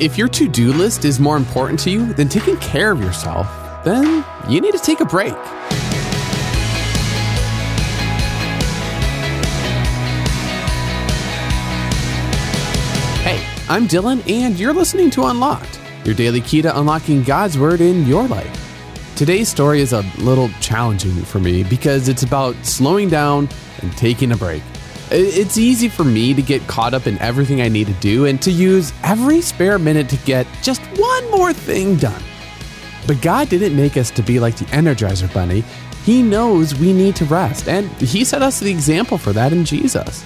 If your to do list is more important to you than taking care of yourself, then you need to take a break. Hey, I'm Dylan, and you're listening to Unlocked, your daily key to unlocking God's Word in your life. Today's story is a little challenging for me because it's about slowing down and taking a break. It's easy for me to get caught up in everything I need to do and to use every spare minute to get just one more thing done. But God didn't make us to be like the Energizer Bunny. He knows we need to rest, and He set us the example for that in Jesus.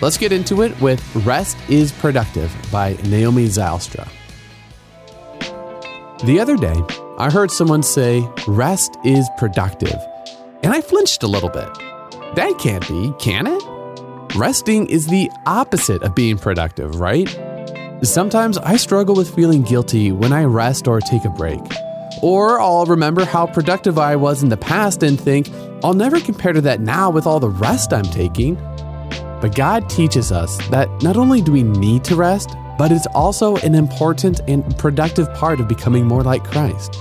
Let's get into it with Rest is Productive by Naomi Zylstra. The other day, I heard someone say, Rest is productive, and I flinched a little bit. That can't be, can it? Resting is the opposite of being productive, right? Sometimes I struggle with feeling guilty when I rest or take a break. Or I'll remember how productive I was in the past and think, I'll never compare to that now with all the rest I'm taking. But God teaches us that not only do we need to rest, but it's also an important and productive part of becoming more like Christ.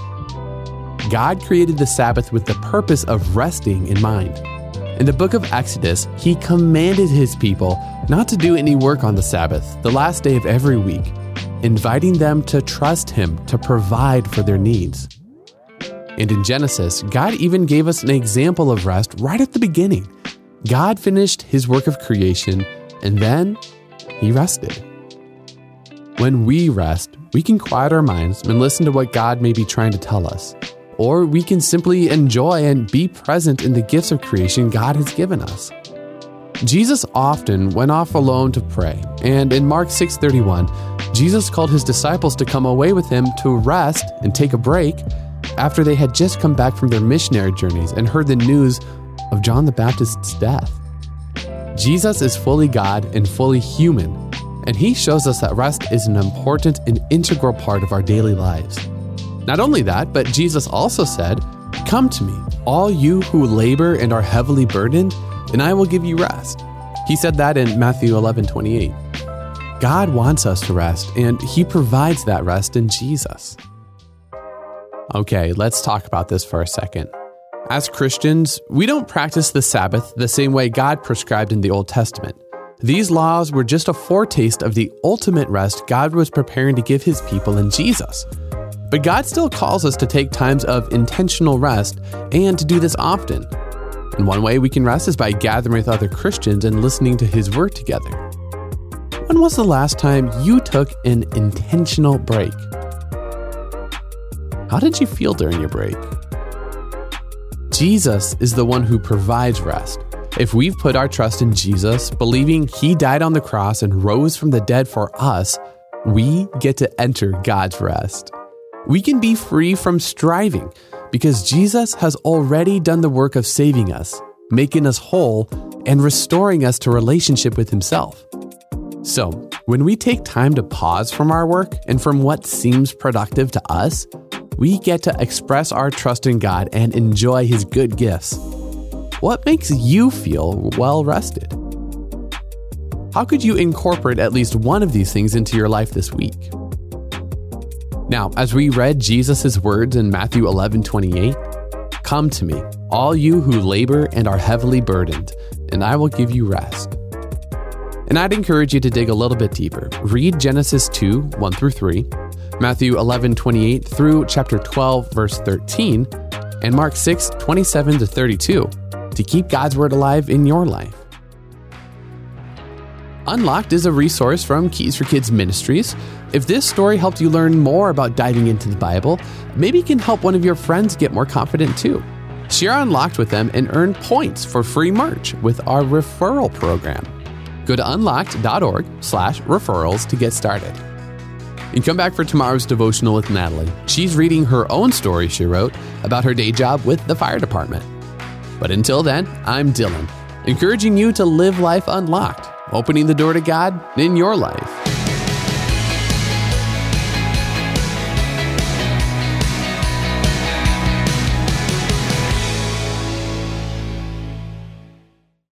God created the Sabbath with the purpose of resting in mind. In the book of Exodus, he commanded his people not to do any work on the Sabbath, the last day of every week, inviting them to trust him to provide for their needs. And in Genesis, God even gave us an example of rest right at the beginning God finished his work of creation and then he rested. When we rest, we can quiet our minds and listen to what God may be trying to tell us. Or we can simply enjoy and be present in the gifts of creation God has given us. Jesus often went off alone to pray, and in Mark 6:31, Jesus called his disciples to come away with him to rest and take a break after they had just come back from their missionary journeys and heard the news of John the Baptist's death. Jesus is fully God and fully human, and he shows us that rest is an important and integral part of our daily lives. Not only that, but Jesus also said, Come to me, all you who labor and are heavily burdened, and I will give you rest. He said that in Matthew 11 28. God wants us to rest, and He provides that rest in Jesus. Okay, let's talk about this for a second. As Christians, we don't practice the Sabbath the same way God prescribed in the Old Testament. These laws were just a foretaste of the ultimate rest God was preparing to give his people in Jesus. But God still calls us to take times of intentional rest and to do this often. And one way we can rest is by gathering with other Christians and listening to his word together. When was the last time you took an intentional break? How did you feel during your break? Jesus is the one who provides rest. If we've put our trust in Jesus, believing he died on the cross and rose from the dead for us, we get to enter God's rest. We can be free from striving because Jesus has already done the work of saving us, making us whole, and restoring us to relationship with himself. So, when we take time to pause from our work and from what seems productive to us, we get to express our trust in God and enjoy His good gifts. What makes you feel well rested? How could you incorporate at least one of these things into your life this week? Now, as we read Jesus' words in Matthew 11 28, Come to me, all you who labor and are heavily burdened, and I will give you rest. And I'd encourage you to dig a little bit deeper. Read Genesis 2 1 through 3, Matthew 11 28 through chapter 12, verse 13, and Mark 6 27 to 32 to keep God's Word alive in your life. Unlocked is a resource from Keys for Kids Ministries. If this story helped you learn more about diving into the Bible, maybe it can help one of your friends get more confident too. Share Unlocked with them and earn points for free merch with our referral program. Go to unlocked.org slash referrals to get started. And come back for tomorrow's devotional with Natalie. She's reading her own story she wrote about her day job with the fire department. But until then, I'm Dylan, encouraging you to live life unlocked, opening the door to God in your life.